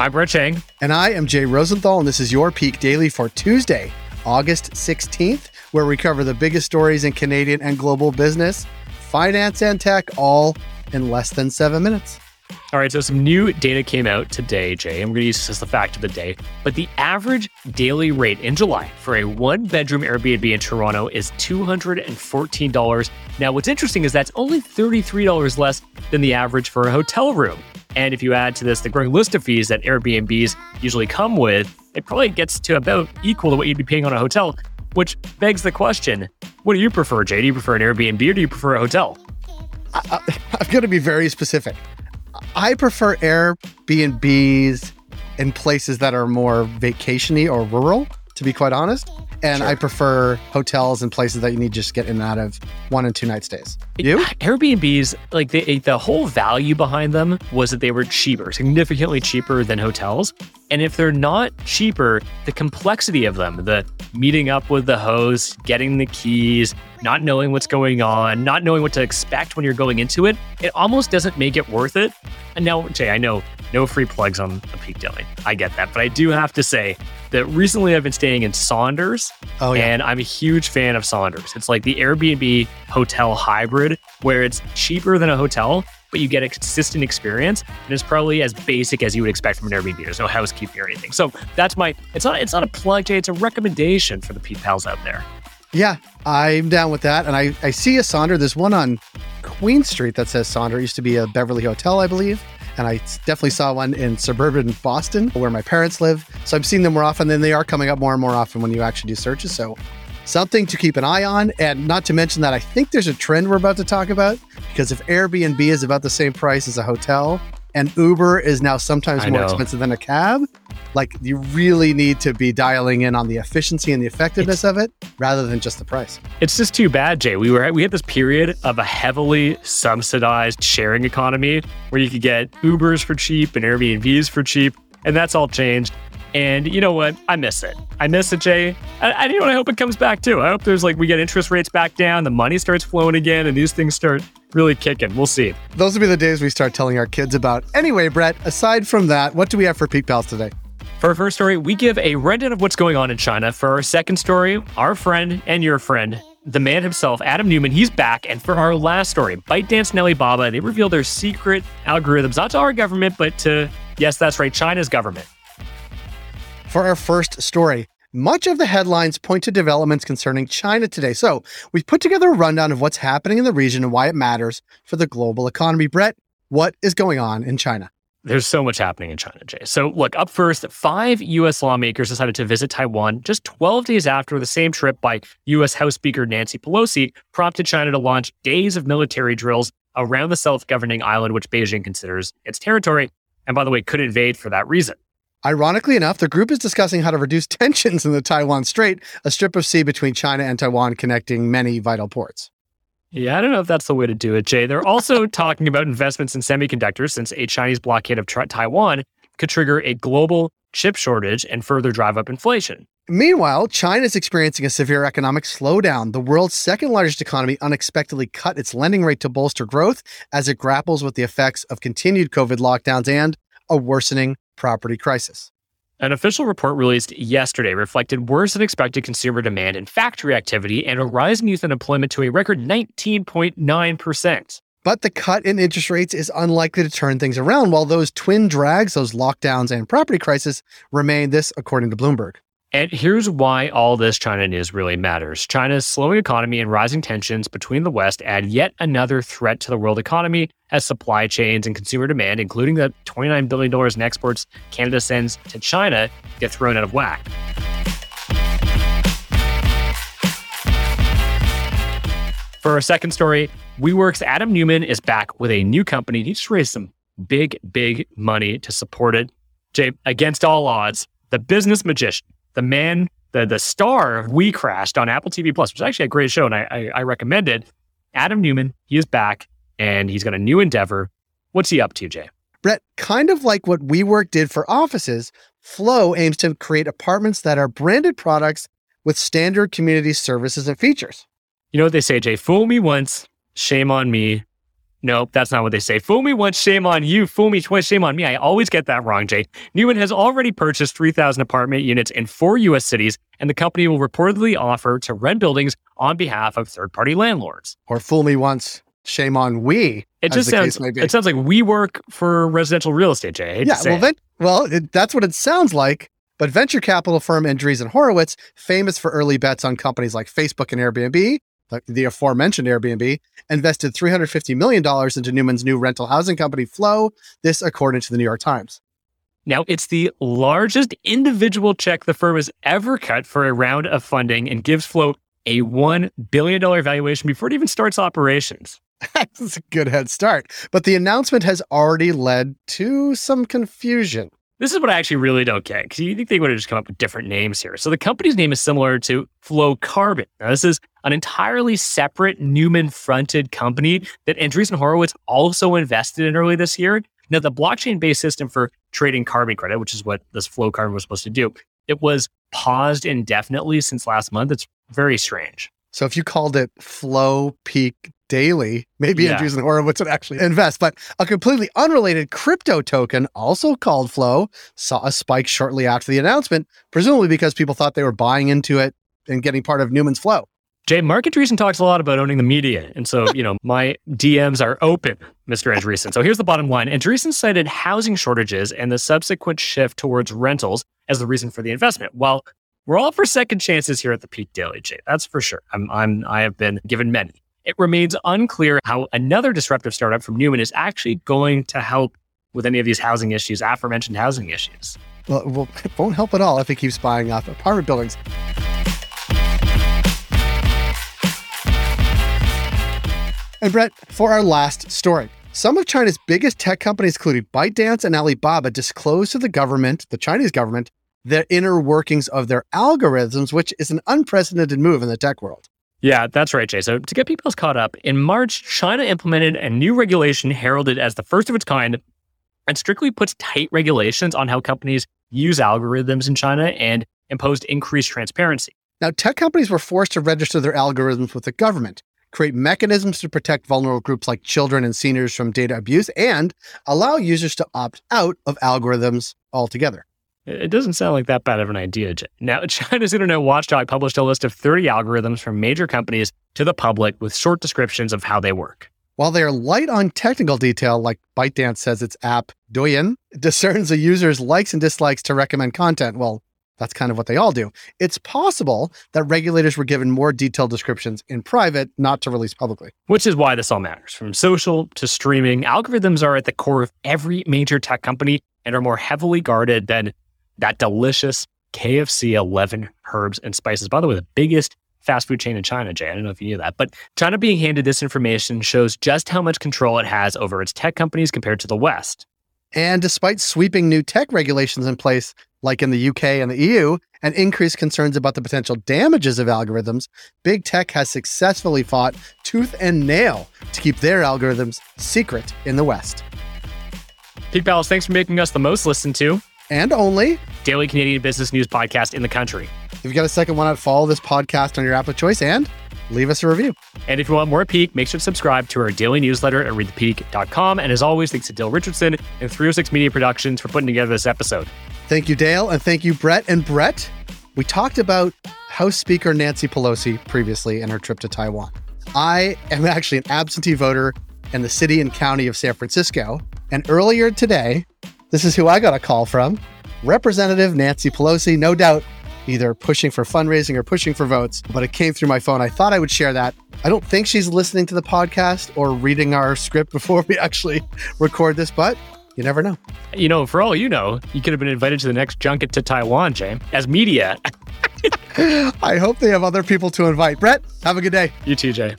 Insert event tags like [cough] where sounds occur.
I'm Brett Chang. And I am Jay Rosenthal, and this is your Peak Daily for Tuesday, August 16th, where we cover the biggest stories in Canadian and global business, finance, and tech, all in less than seven minutes. All right, so some new data came out today, Jay. I'm going to use this as the fact of the day. But the average daily rate in July for a one bedroom Airbnb in Toronto is $214. Now, what's interesting is that's only $33 less than the average for a hotel room. And if you add to this the growing list of fees that Airbnbs usually come with, it probably gets to about equal to what you'd be paying on a hotel, which begs the question what do you prefer, Jay? Do you prefer an Airbnb or do you prefer a hotel? I, I've got to be very specific. I prefer Airbnbs in places that are more vacationy or rural, to be quite honest and sure. I prefer hotels and places that you need to just get in and out of one and two night stays. You? Airbnbs, like the the whole value behind them was that they were cheaper, significantly cheaper than hotels. And if they're not cheaper, the complexity of them, the meeting up with the host, getting the keys, not knowing what's going on, not knowing what to expect when you're going into it, it almost doesn't make it worth it. And now, Jay, I know no free plugs on the Peak Daily. I get that. But I do have to say that recently I've been staying in Sonders. Oh, yeah. And I'm a huge fan of Sonders. It's like the Airbnb hotel hybrid where it's cheaper than a hotel, but you get a consistent experience and it's probably as basic as you would expect from an Airbnb. There's no housekeeping or anything. So that's my it's not it's not a plug, Jay, it's a recommendation for the Peak Pals out there. Yeah, I'm down with that. And I, I see a Sonder. There's one on Queen Street that says Sonder. It used to be a Beverly Hotel, I believe. And I definitely saw one in suburban Boston where my parents live. So I'm seeing them more often. Then they are coming up more and more often when you actually do searches. So something to keep an eye on. And not to mention that I think there's a trend we're about to talk about because if Airbnb is about the same price as a hotel and Uber is now sometimes more expensive than a cab, like you really need to be dialing in on the efficiency and the effectiveness it's, of it rather than just the price. It's just too bad, Jay. We were we had this period of a heavily subsidized sharing economy where you could get Ubers for cheap and Airbnbs for cheap, and that's all changed. And you know what? I miss it. I miss it, Jay. I, I, you know, I hope it comes back too. I hope there's like we get interest rates back down, the money starts flowing again, and these things start really kicking. We'll see. Those will be the days we start telling our kids about. Anyway, Brett, aside from that, what do we have for Peak Pals today? For our first story, we give a rundown of what's going on in China. For our second story, our friend and your friend, the man himself, Adam Neumann, he's back. And for our last story, ByteDance and Alibaba, they reveal their secret algorithms, not to our government, but to, yes, that's right, China's government for our first story. Much of the headlines point to developments concerning China today. So we've put together a rundown of what's happening in the region and why it matters for the global economy. Brett, what is going on in China? There's so much happening in China, Jay. So, look, up first, five U.S. lawmakers decided to visit Taiwan just 12 days after the same trip by U.S. House Speaker Nancy Pelosi prompted China to launch days of military drills around the self governing island, which Beijing considers its territory. And by the way, could invade for that reason. Ironically enough, the group is discussing how to reduce [laughs] tensions in the Taiwan Strait, a strip of sea between China and Taiwan connecting many vital ports. Yeah, I don't know if that's the way to do it, Jay. They're also [laughs] talking about investments in semiconductors since a Chinese blockade of Taiwan could trigger a global chip shortage and further drive up inflation. Meanwhile, China is experiencing a severe economic slowdown. The world's second largest economy unexpectedly cut its lending rate to bolster growth as it grapples with the effects of continued COVID lockdowns and a worsening property crisis. An official report released yesterday reflected worse than expected consumer demand and factory activity and a rise in youth unemployment to a record 19.9%. But the cut in interest rates is unlikely to turn things around while those twin drags, those lockdowns and property crisis, remain, this according to Bloomberg. And here's why all this China news really matters. China's slowing economy and rising tensions between the West add yet another threat to the world economy as supply chains and consumer demand, including the $29 billion in exports Canada sends to China, get thrown out of whack. For our second story, WeWork's Adam Neumann is back with a new company. He just raised some big, big money to support it. Jay, against all odds, the business magician the man, the the star of We Crashed on Apple TV Plus, which is actually a great show, and I, I, I recommend it. Adam Neumann, he is back, and he's got a new endeavor. What's he up to, Jay? Brett, kind of like what WeWork did for offices, Flow aims to create apartments that are branded products with standard community services and features. You know what they say, Jay? Fool me once, shame on me. Nope, that's not what they say. Fool me once, shame on you. Fool me twice, shame on me. I always get that wrong, Jay. Neumann has already purchased 3,000 apartment units in four U.S. cities, and the company will reportedly offer to rent buildings on behalf of third party landlords. Or fool me once, shame on we. It just sounds. It sounds like we work for residential real estate, Jay. yeah, well, ven- well, it, that's what it sounds like. But venture capital firm Andreessen Horowitz, famous for early bets on companies like Facebook and Airbnb, the, the aforementioned Airbnb, invested $350 million into Neumann's new rental housing company, Flow. This, according to the New York Times. Now, it's the largest individual check the firm has ever cut for a round of funding and gives Flow a $1 billion valuation before it even starts operations. [laughs] That's a good head start. But the announcement has already led to some confusion. This is what I actually really don't get because you think they would have just come up with different names here. So the company's name is similar to Flow Carbon. Now, this is an entirely separate Neumann fronted company that Andreessen Horowitz also invested in early this year. Now, the blockchain based system for trading carbon credit, which is what this Flow Carbon was supposed to do, it was paused indefinitely since last month. It's very strange. So if you called it Flow Peak Daily, maybe yeah. Andreessen Horowitz would actually invest. But a completely unrelated crypto token, also called Flow, saw a spike shortly after the announcement, presumably because people thought they were buying into it and getting part of Neumann's flow. Jay, Marc Andreessen talks a lot about owning the media. And so, you know, my DMs are open, Mr. Andreessen. So here's the bottom line. Andreessen cited housing shortages and the subsequent shift towards rentals as the reason for the investment. While we're all for second chances here at the Peak Daily, Jay. That's for sure. I'm, I'm, I have been given many. It remains unclear how another disruptive startup from Neumann is actually going to help with any of these housing issues, aforementioned housing issues. Well, well it won't help at all if it keeps buying up apartment buildings. And Brett, for our last story, some of China's biggest tech companies, including ByteDance and Alibaba, disclosed to the government, the Chinese government, the inner workings of their algorithms, which is an unprecedented move in the tech world. Yeah, that's right, Jay. So to get people caught up, in March, China implemented a new regulation heralded as the first of its kind and strictly puts tight regulations on how companies use algorithms in China and imposed increased transparency. Now, tech companies were forced to register their algorithms with the government, create mechanisms to protect vulnerable groups like children and seniors from data abuse, and allow users to opt out of algorithms altogether. It doesn't sound like that bad of an idea. Now, [laughs] China's Internet Watchdog published a list of 30 algorithms from major companies to the public with short descriptions of how they work. While they are light on technical detail, like ByteDance says its app, Douyin, discerns a user's likes and dislikes to recommend content. Well, that's kind of what they all do. It's possible that regulators were given more detailed descriptions in private, not to release publicly. Which is why this all matters. From social to streaming, algorithms are at the core of every major tech company and are more heavily guarded than that delicious KFC 11 herbs and spices. By the way, the biggest fast food chain in China, Jay. I don't know if you knew that, but China being handed this information shows just how much control it has over its tech companies compared to the West. And despite sweeping new tech regulations in place, like in the UK and the EU, and increased concerns about the potential damages of algorithms, big tech has successfully fought tooth and nail to keep their algorithms secret in the West. Peak Palace, thanks for making us the most listened to and only daily Canadian business news podcast in the country. If you got a second, why not follow this podcast on your app of choice and leave us a review. And if you want more Peak, make sure to subscribe to our daily newsletter at readthepeak.com. And as always, thanks to Dale Richardson and 306 Media Productions for putting together this episode. Thank you, Dale, and thank you, Brett. And Brett, we talked about House Speaker Nancy Pelosi previously and her trip to Taiwan. I am actually an absentee voter in the city and county of San Francisco. And earlier today, this is who I got a call from Representative Nancy Pelosi, no doubt either pushing for fundraising or pushing for votes, but it came through my phone. I thought I would share that. I don't think she's listening to the podcast or reading our script before [laughs] we actually record this, but you never know. You know, for all you know, you could have been invited to the next junket to Taiwan, James, as media. [laughs] I hope they have other people to invite. Brett, have a good day. You too, Jay.